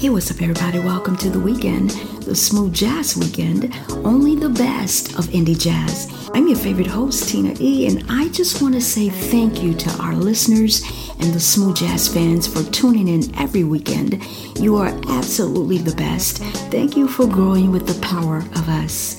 Hey, what's up, everybody? Welcome to the weekend, the Smooth Jazz Weekend, only the best of indie jazz. I'm your favorite host, Tina E, and I just want to say thank you to our listeners and the Smooth Jazz fans for tuning in every weekend. You are absolutely the best. Thank you for growing with the power of us.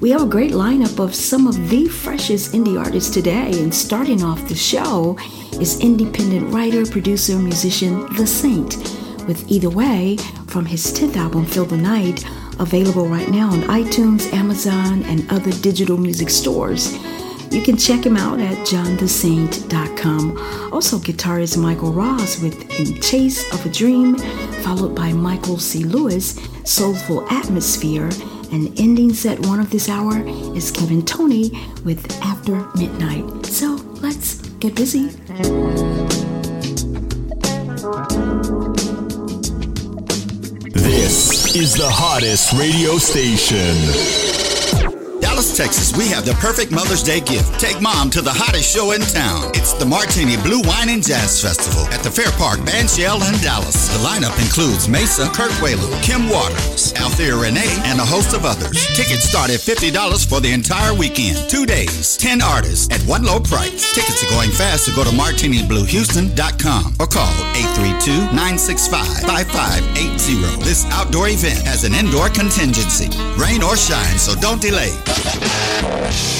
We have a great lineup of some of the freshest indie artists today, and starting off the show is independent writer, producer, musician Tha Saint with Either Way from his 10th album, Feel the Night, available right now on iTunes, Amazon, and other digital music stores. You can check him out at johnthesaint.com. Also, guitarist Michael Ross with In Chase of a Dream, followed by Michael C. Lewis, Soulful Atmosphere, and ending set one of this hour is Kevin Toney with After Midnight. So let's get busy. This is the hottest radio station. Dallas, Texas, we have the perfect Mother's Day gift. Take mom to the hottest show in town. It's the Martini Blue Wine and Jazz Festival at the Fair Park Bandshell in Dallas. The lineup includes Maysa, Kirk Whalum, Kim Waters, Althea Rene, and a host of others. Tickets start at $50 for the entire weekend. Two days, 10 artists at one low price. Tickets are going fast, so go to martinibluehouston.com or call 832-965-5580. This outdoor event has an indoor contingency. Rain or shine, so don't delay. Música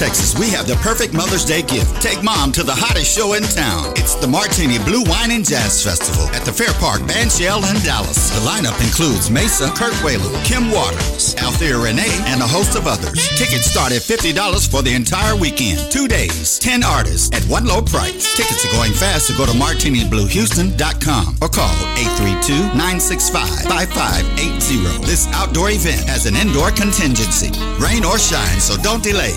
Texas, we have the perfect Mother's Day gift. Take mom to the hottest show in town. It's the Martini Blue Wine and Jazz Festival at the Fair Park Bandshell in Dallas. The lineup includes Maysa, Kirk Whalum, Kim Waters, Althea Rene, and a host of others. Tickets start at $50 for the entire weekend. Two days, 10 artists at one low price. Tickets are going fast, so go to martinibluehouston.com or call 832-965-5580. This outdoor event has an indoor contingency. Rain or shine, so don't delay.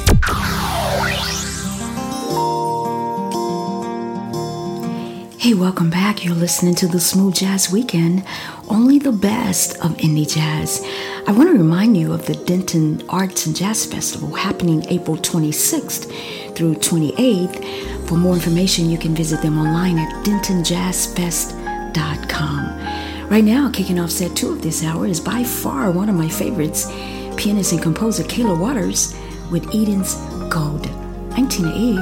Hey, welcome back. You're listening to the Smooth Jazz Weekend, only the best of indie jazz. I want to remind you of the Denton Arts and Jazz Festival happening April 26th through 28th. For more information, you can visit them online at dentonjazzfest.com. Right now, kicking off set two of this hour is by far one of my favorites, pianist and composer Kayla Waters with Eden's Gold. I'm Tina E.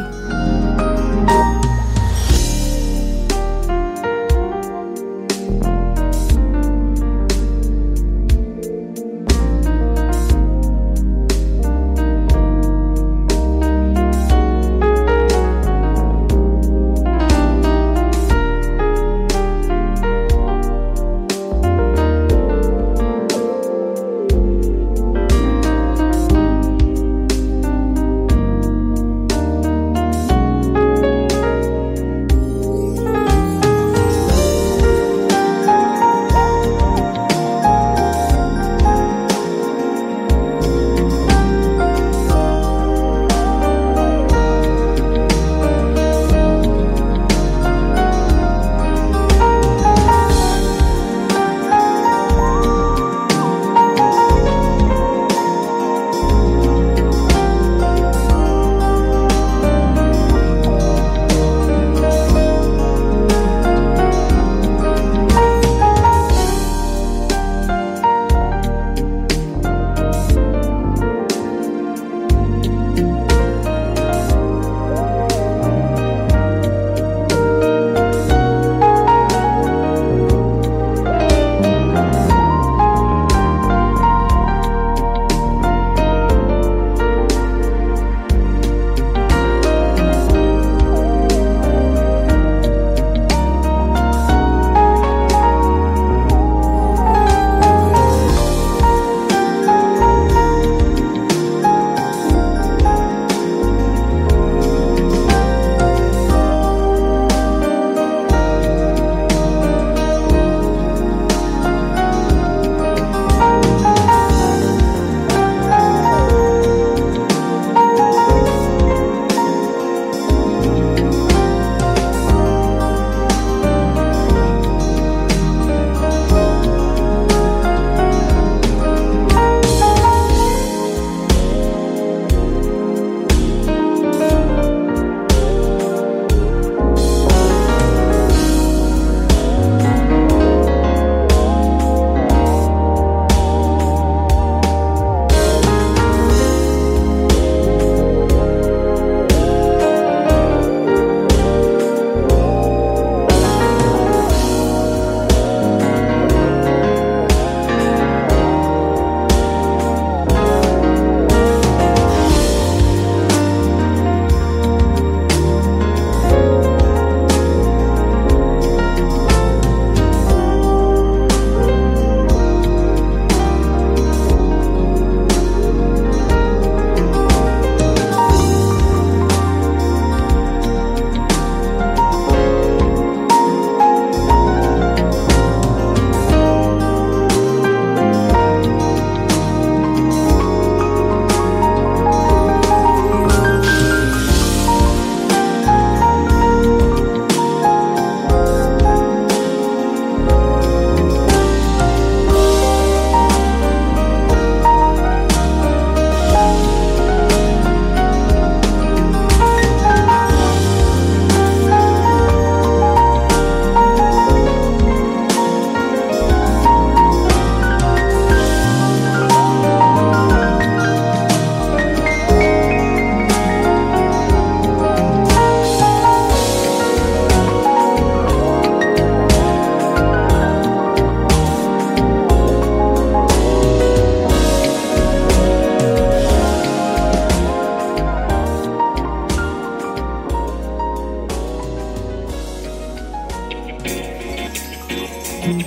Thank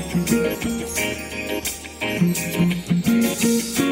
you.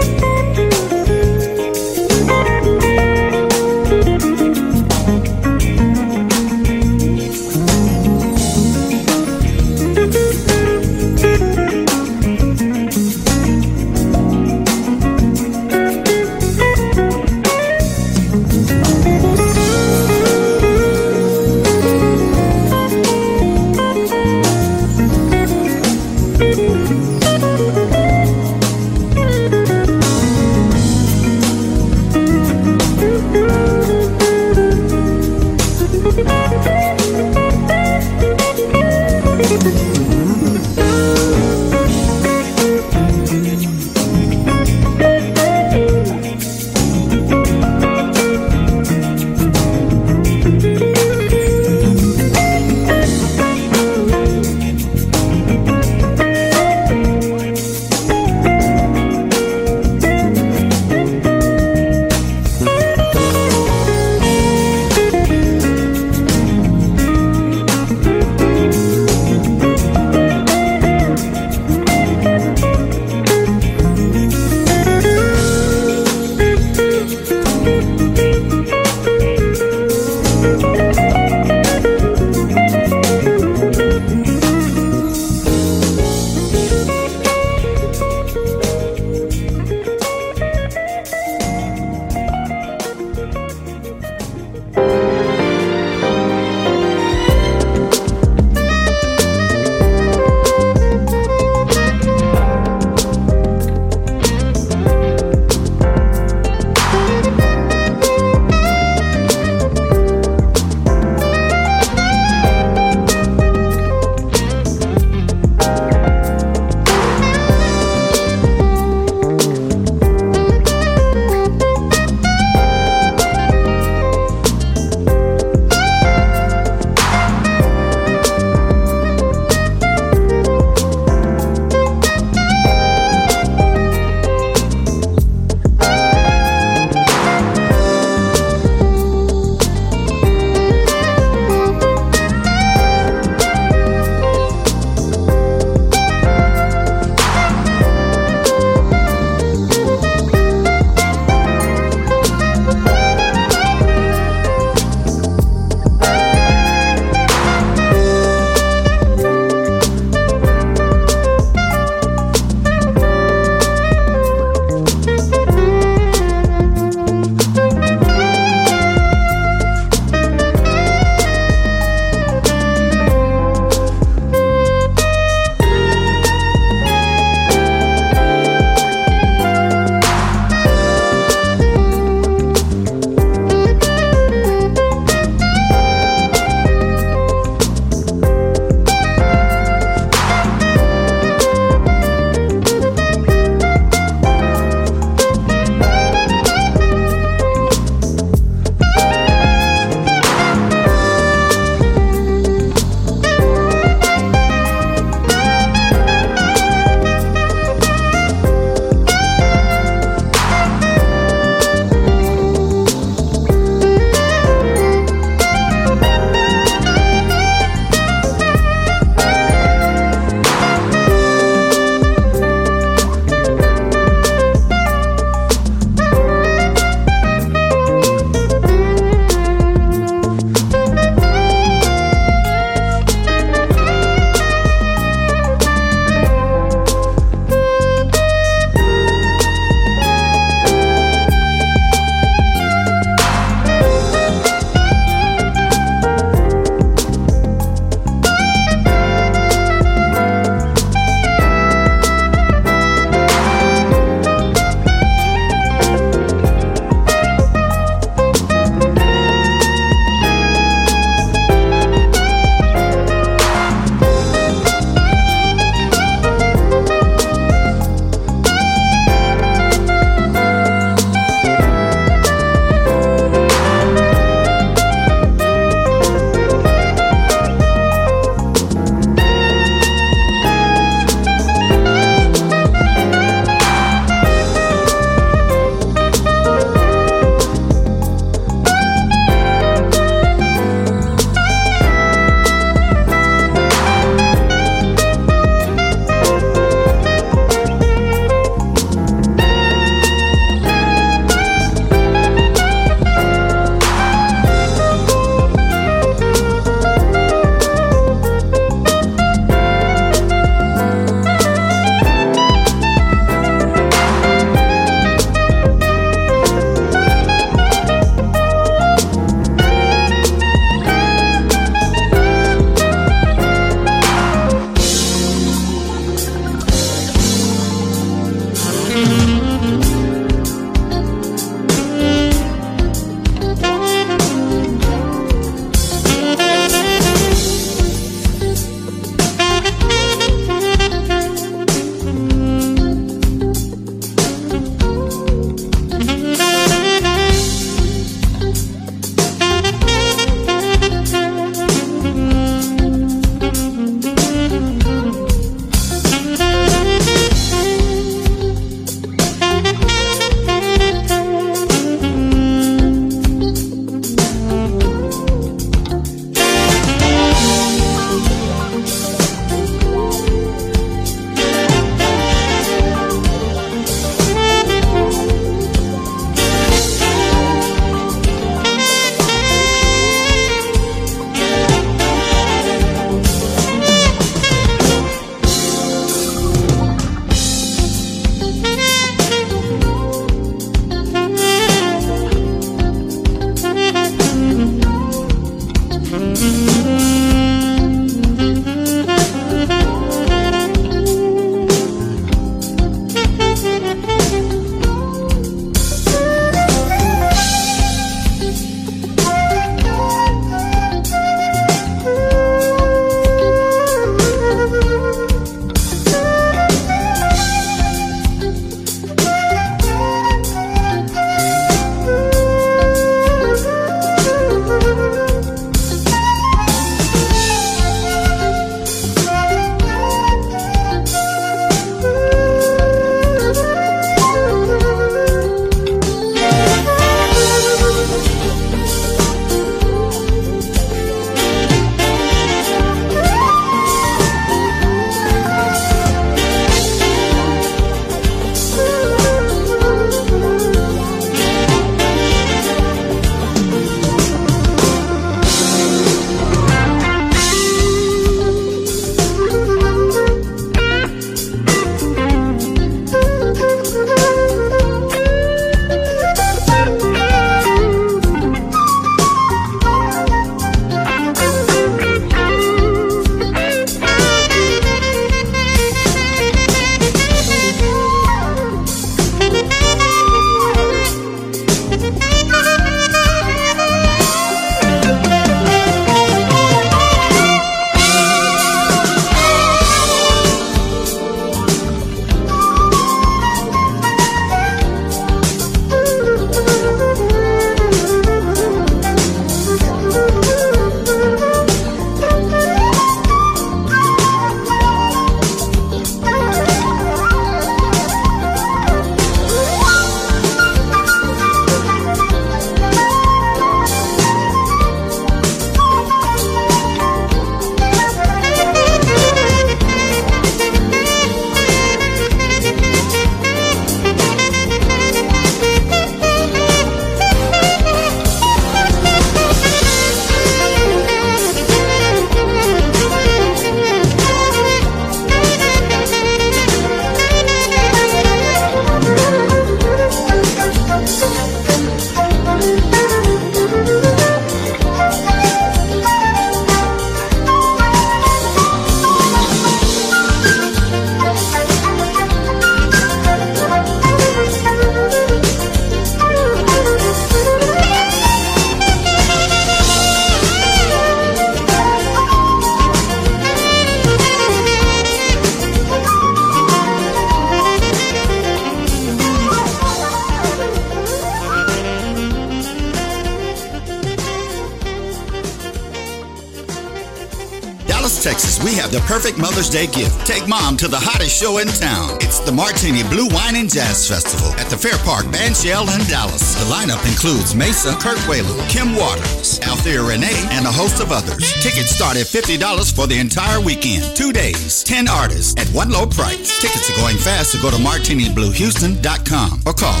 Mother's Day gift. Take mom to the hottest show in town. It's the Martini Blue Wine and Jazz Festival at the Fair Park Bandshell in Dallas. The lineup includes Maysa, Kirk Whalum, Kim Waters, Althea Rene, and a host of others. Tickets start at $50 for the entire weekend. Two days, 10 artists at one low price. Tickets are going fast, so go to martinibluehouston.com or call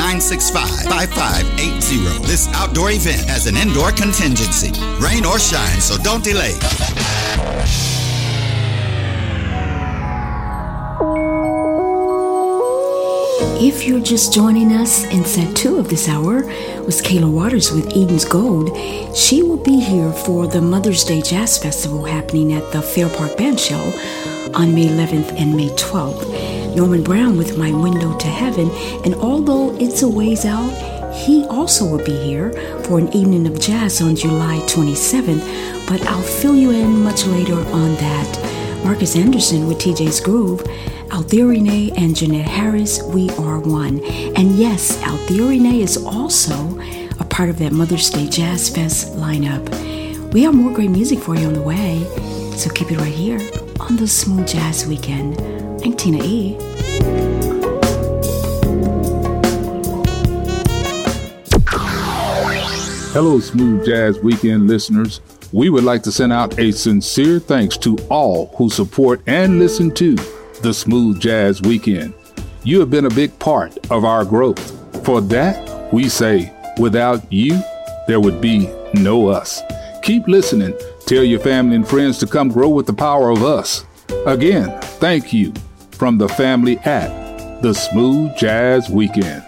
832-965-5580. This outdoor event has an indoor contingency. Rain or shine, so don't delay. If you're just joining us in set two of this hour was Kayla Waters with Eden's Gold. She will be here for the Mother's Day Jazz Festival happening at the Fair Park Bandshell on May 11th and May 12th. Norman Brown with My Window to Heaven, and although it's a ways out, he also will be here for an evening of jazz on July 27th, but I'll fill you in much later on that. Marcus Anderson with TJ's Groove, Althea Rene and Jeanette Harris, We Are One. And yes, Althea Rene is also a part of that Mother's Day Jazz Fest lineup. We have more great music for you on the way, so keep it right here on the Smooth Jazz Weekend. I'm Tina E. Hello, Smooth Jazz Weekend listeners. We would like to send out a sincere thanks to all who support and listen to the Smooth Jazz Weekend. You have been a big part of our growth. For that, we say, without you, there would be no us. Keep listening. Tell your family and friends to come grow with the power of us. Again, thank you from the family at the Smooth Jazz Weekend.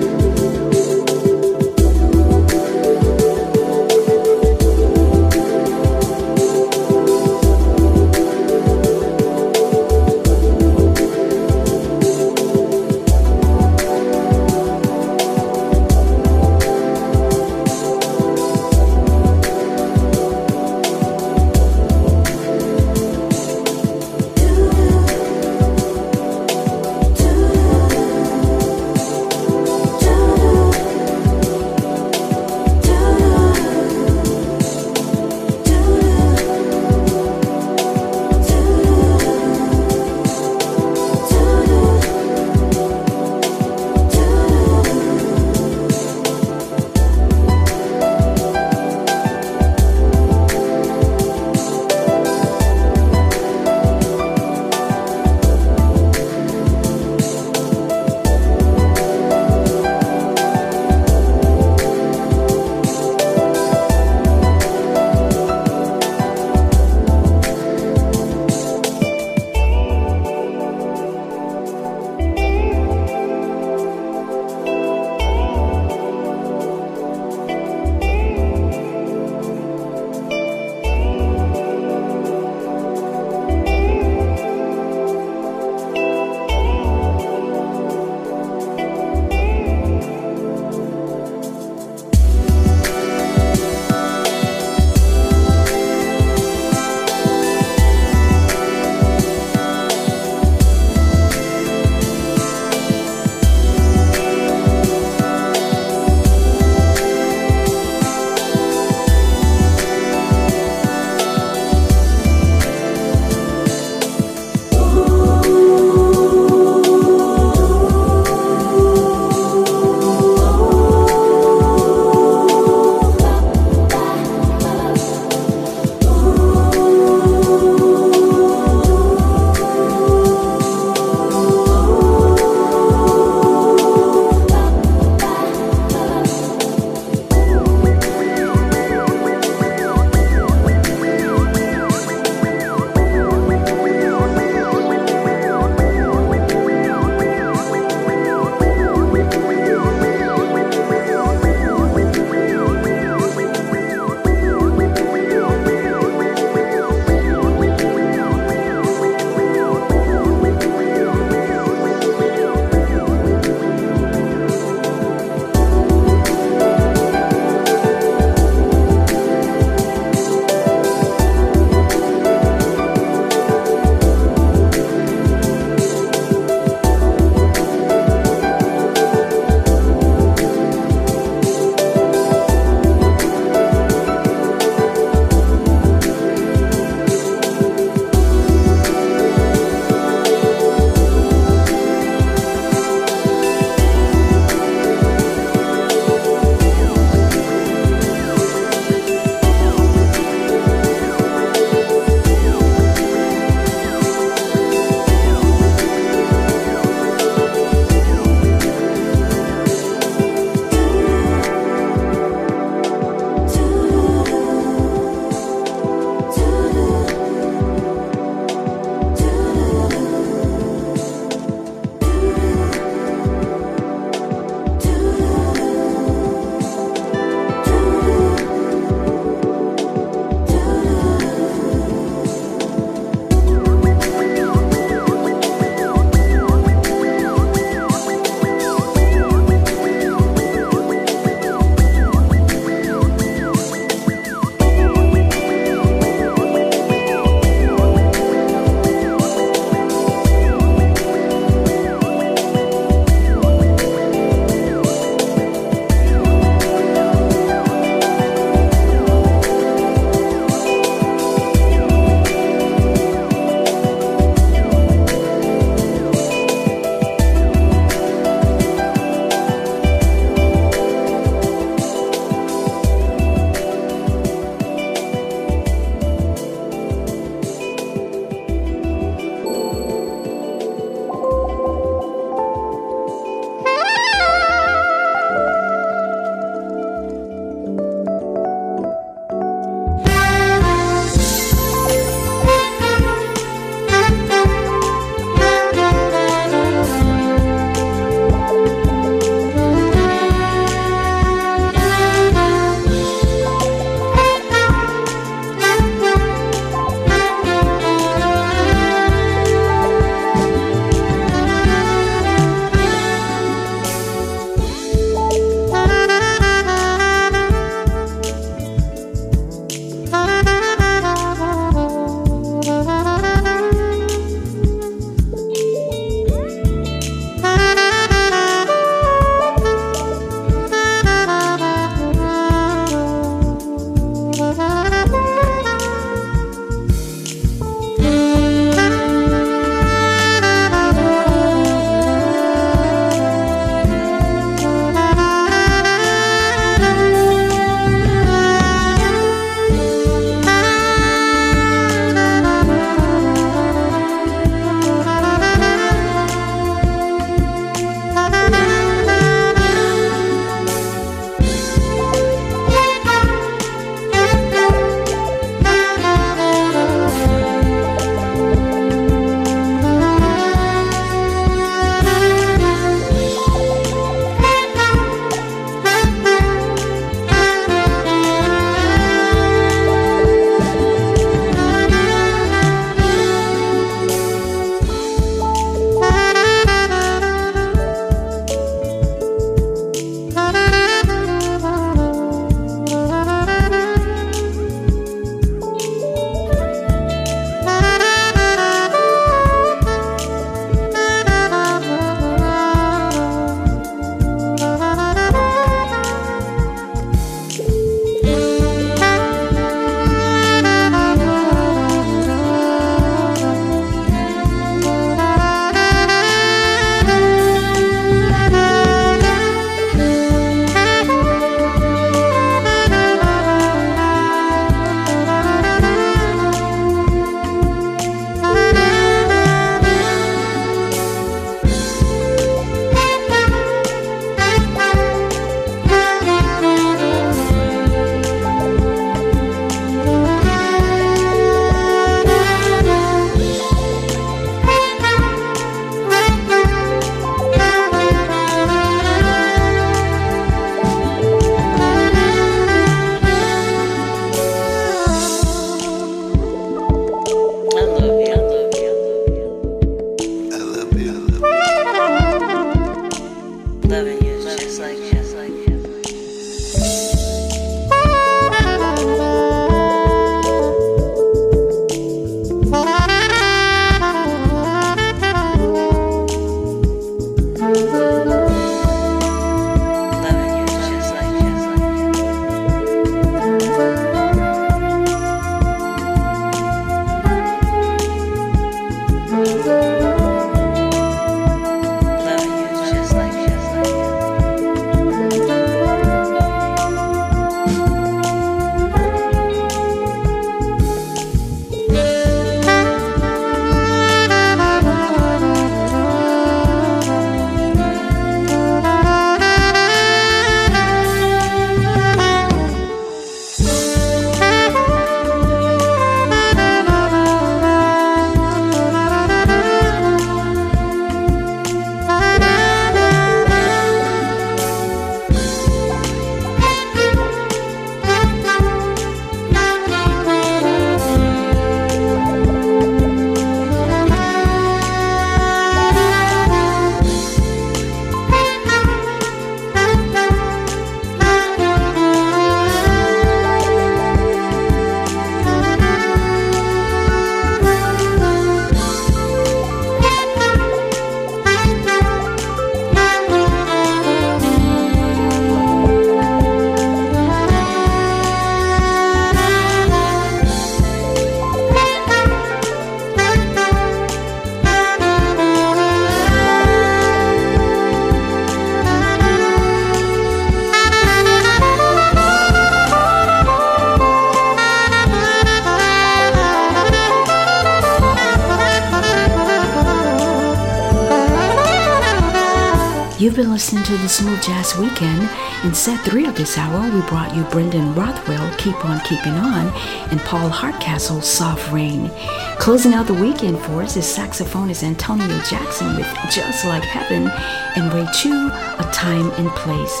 You've been listening to the Smooth Jazz Weekend. In set three of this hour, we brought you Brendan Rothwell, Keep On Keeping On, and Paul Hardcastle, Soft Rain. Closing out the weekend for us is saxophonist Antonio Jackson with Just Like Heaven, and Ray Chew, A Time and Place.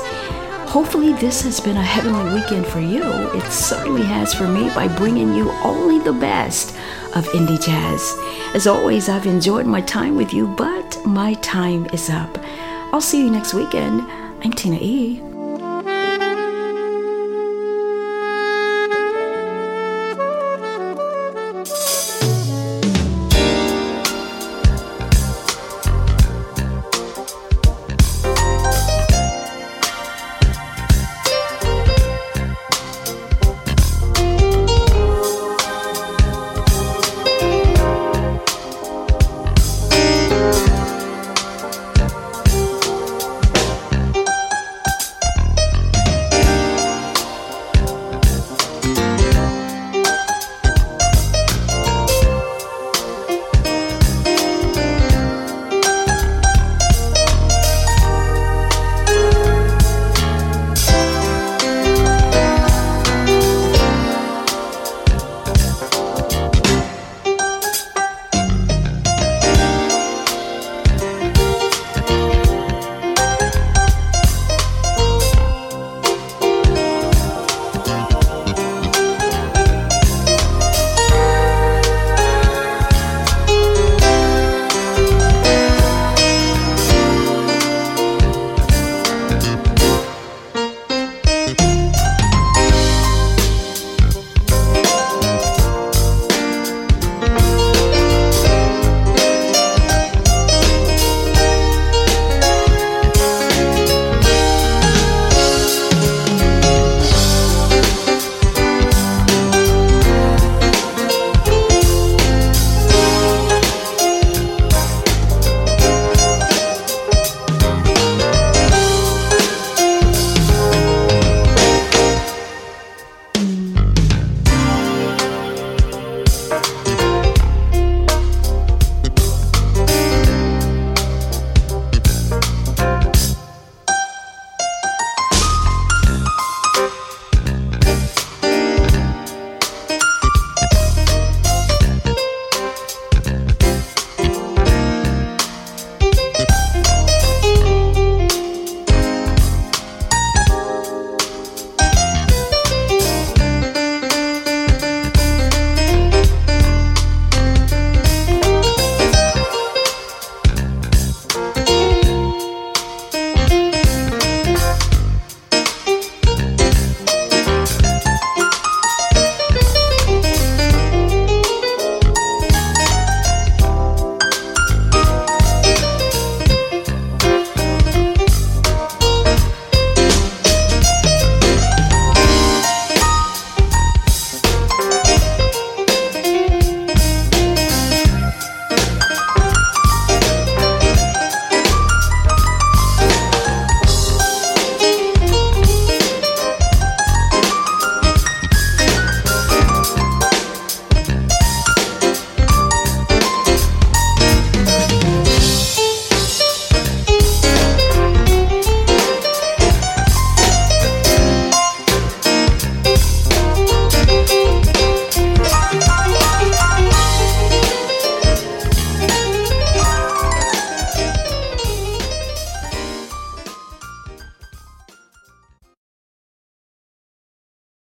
Hopefully, this has been a heavenly weekend for you. It certainly has for me by bringing you only the best of indie jazz. As always, I've enjoyed my time with you, but my time is up. I'll see you next weekend. I'm Tina E.